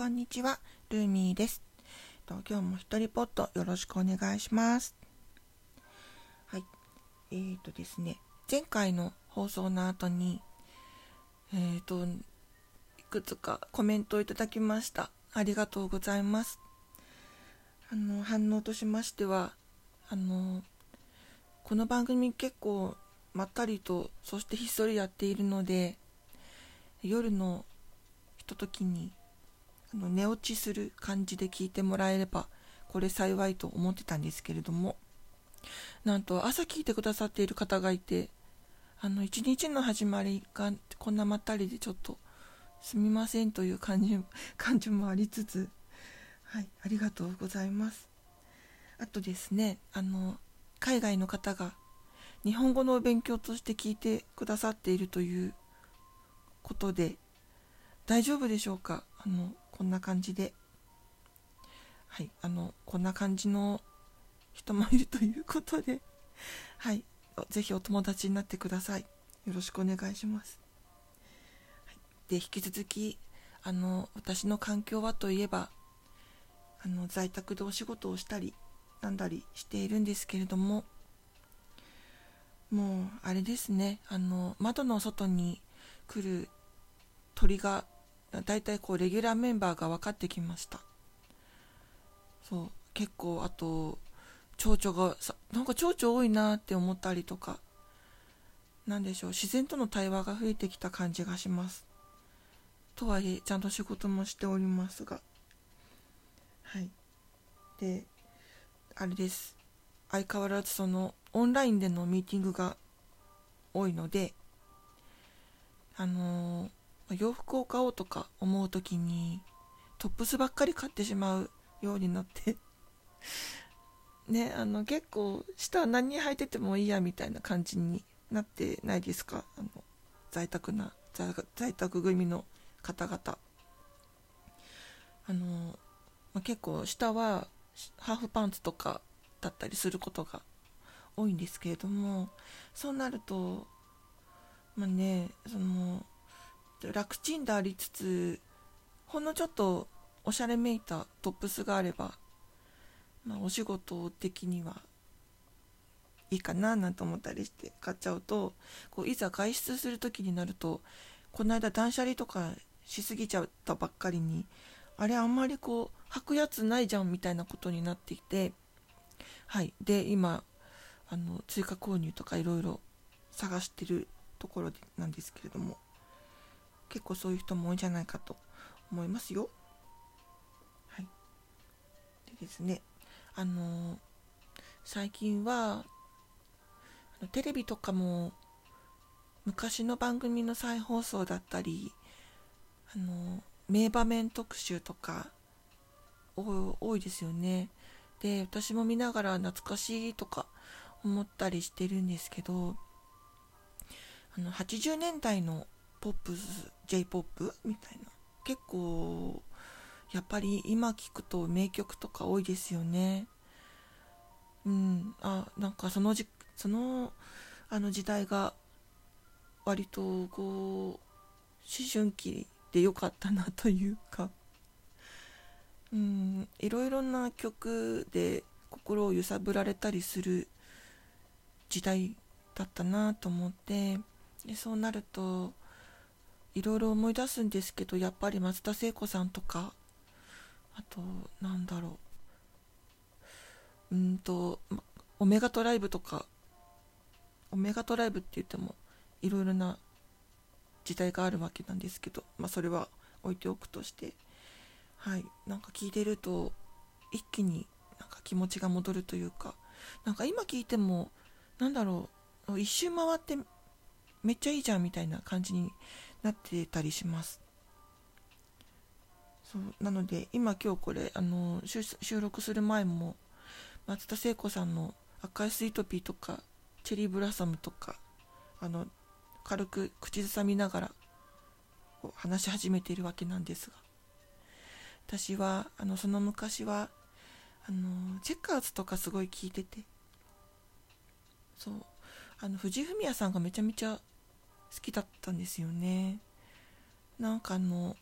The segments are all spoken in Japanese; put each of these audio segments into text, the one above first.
こんにちは、ルーミーです。今日も一人ポットよろしくお願いします。はい。えーとですね、前回の放送の後に、えーと、いくつかコメントをいただきました。ありがとうございます。あの、反応としましては、あの、この番組結構まったりと、そしてひっそりやっているので、夜のひとときにあの寝落ちする感じで聞いてもらえればこれ幸いと思ってたんですけれども。なんと朝聞いてくださっている方がいてあの一日の始まりがこんなまったりでちょっとすみませんという感じ 感じもありつつはいありがとうございます。あとですねあの海外の方が日本語の勉強として聞いてくださっているということで大丈夫でしょうか？あのこんな感じで。はいあのこんな感じの人もいるということで。はいぜひお友達になってください。よろしくお願いします、はい、で引き続きあの私の環境はといえばあの在宅でお仕事をしたりなんだりしているんですけれどももうあれですねあの窓の外に来る鳥が大体こうレギュラーメンバーが分かってきました。そう結構あと蝶々がさなんか蝶々多いなって思ったりとか何でしょう自然との対話が増えてきた感じがします。とはいえちゃんと仕事もしておりますが。はい。であれです。相変わらずそのオンラインでのミーティングが多いのであのー洋服を買おうとか思う時にトップスばっかり買ってしまうようになって。ねあの結構下何履いててもいいやみたいな感じになってないですか？あの在宅な在宅組の方々。あの、まあ、結構下はハーフパンツとかだったりすることが多いんですけれどもそうなるとまあねその楽ちんでありつつほんのちょっとおしゃれめいたトップスがあれば、まあ、お仕事的にはいいかななんて思ったりして買っちゃうとこういざ外出する時になるとこの間断捨離とかしすぎちゃったばっかりにあれあんまりこう履くやつないじゃんみたいなことになっていてはい。で今あの追加購入とかいろいろ探してるところなんですけれども。結構そういう人も多いんじゃないかと思いますよ。はい。でですね、あのー、最近は、あのテレビとかも昔の番組の再放送だったり、あのー、名場面特集とか多いですよね。で、私も見ながら懐かしいとか思ったりしてるんですけど、あの80年代のポップス J−POP みたいな。結構やっぱり今聞くと名曲とか多いですよね。うん。あなんかそのじそのあの時代が割とこう思春期で良かったなというか。うん。いろいろな曲で心を揺さぶられたりする時代だったなと思って。でそうなるといろいろ思い出すんですけどやっぱり松田聖子さんとかあとなんだろう。うんとオメガトライブとかオメガトライブって言ってもいろいろな時代があるわけなんですけど、まあ、それは置いておくとしてはい。なんか聞いてると一気になんか気持ちが戻るというかなんか今聞いてもなんだろう一周回ってめっちゃいいじゃんみたいな感じになってたりします。そうなので今今日これあの収録する前も松田聖子さんの「赤いスイートピー」とか「チェリーブラサム」とかあの軽く口ずさみながら話し始めているわけなんですが。私はあのその昔はあのチェッカーズとかすごい聞いててそうあの藤井フミヤさんがめちゃめちゃ好きだったんですよね。なんかあの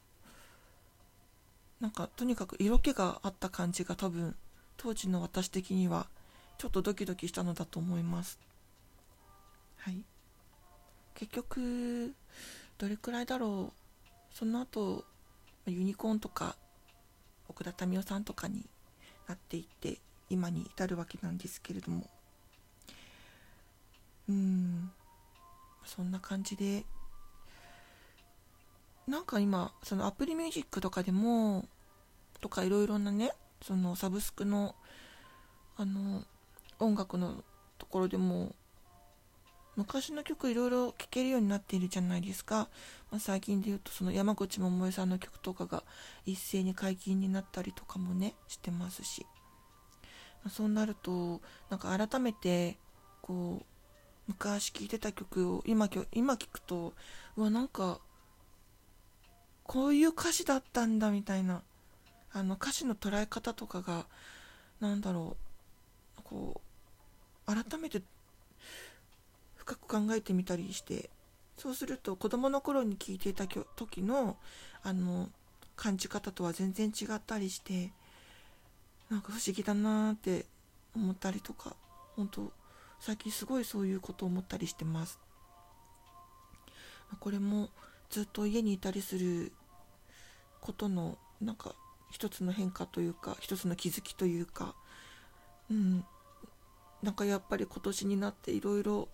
なんかとにかく色気があった感じが多分当時の私的にはちょっとドキドキしたのだと思います。はい。結局どれくらいだろう。その後ユニコーンとか奥田民生さんとかになっていって今に至るわけなんですけれども。うん。そんな感じで。なんか今そのアプリミュージックとかでもとかいろいろなねそのサブスクのあの音楽のところでも昔の曲いろいろ聴けるようになっているじゃないですか、まあ、最近で言うとその山口百恵さんの曲とかが一斉に解禁になったりとかもねしてますし、まあ、そうなるとなんか改めてこう昔聴いてた曲を今今聴くとうわなんかこういう歌詞だったんだみたいなあの歌詞の捉え方とかがなんだろうこう改めて深く考えてみたりしてそうすると子供の頃に聴いていた時のあの感じ方とは全然違ったりしてなんか不思議だなーって思ったりとか本当最近すごいそういうことを思ったりしてます。これもずっと家にいたりすることのなんか一つの変化というか一つの気づきというかうん。なんかやっぱり今年になっていろいろ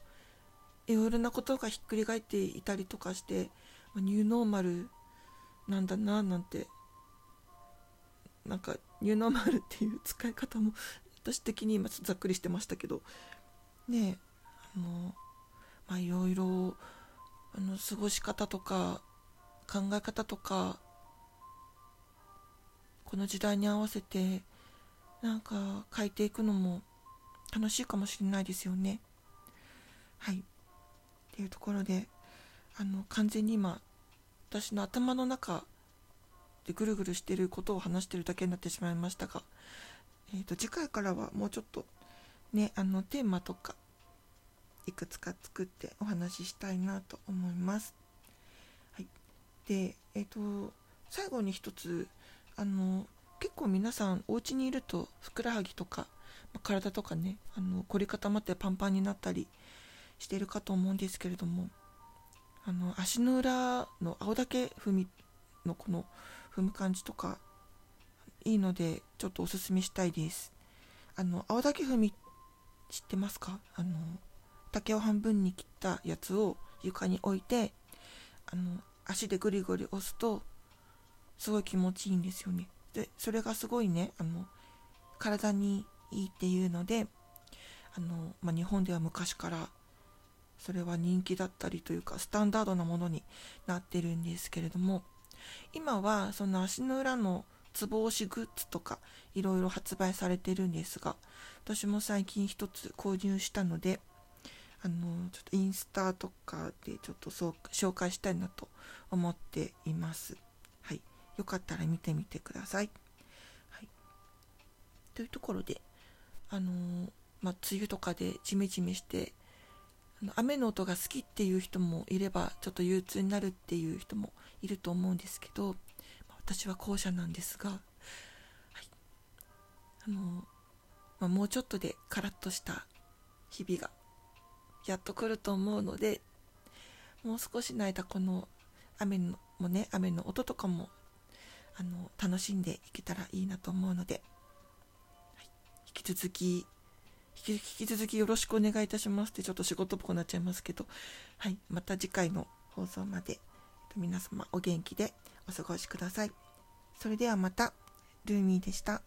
いろいろなことがひっくり返っていたりとかしてニューノーマルなんだななんてなんかニューノーマルっていう使い方も私的に今ざっくりしてましたけどねあのまあいろいろあの過ごし方とか考え方とかこの時代に合わせてなんか変えていくのも楽しいかもしれないですよね。はいっていうところであの完全に今私の頭の中でぐるぐるしてることを話してるだけになってしまいましたが、えーと、次回からはもうちょっとねあのテーマとかいくつか作ってお話ししたいなと思います。はい、でえっ、ー、と最後に一つあの結構皆さんお家にいるとふくらはぎとか、ま体とかねあの凝り固まってパンパンになったりしてるかと思うんですけれどもあの足の裏の青竹踏みのこの踏む感じとかいいのでちょっとおすすめしたいですあの青竹踏み知ってますか？あの竹を半分に切ったやつを床に置いてあの足でぐりぐり押すとすごい気持ちいいんですよね。でそれがすごいねあの体にいいっていうのであの、まあ、日本では昔からそれは人気だったりというかスタンダードなものになってるんですけれども今はその足の裏のつぼ押しグッズとかいろいろ発売されてるんですが私も最近一つ購入したのであのちょっとインスタとかでちょっとそう紹介したいなと思っています。はいよかったら見てみてください。はい、というところで、あの、まあ、梅雨とかでジメジメして雨の音が好きっていう人もいればちょっと憂鬱になるっていう人もいると思うんですけど、私は後者なんですが、はい。あの、まあ、もうちょっとでカラッとした日々がやっと来ると思うのでもう少しの間この雨のもね雨の音とかもあの楽しんでいけたらいいなと思うので、はい、引き続き引き続きよろしくお願いいたしますってちょっと仕事っぽくなっちゃいますけど、はい、また次回の放送まで皆様お元気でお過ごしください。それではまた、ルーミーでした。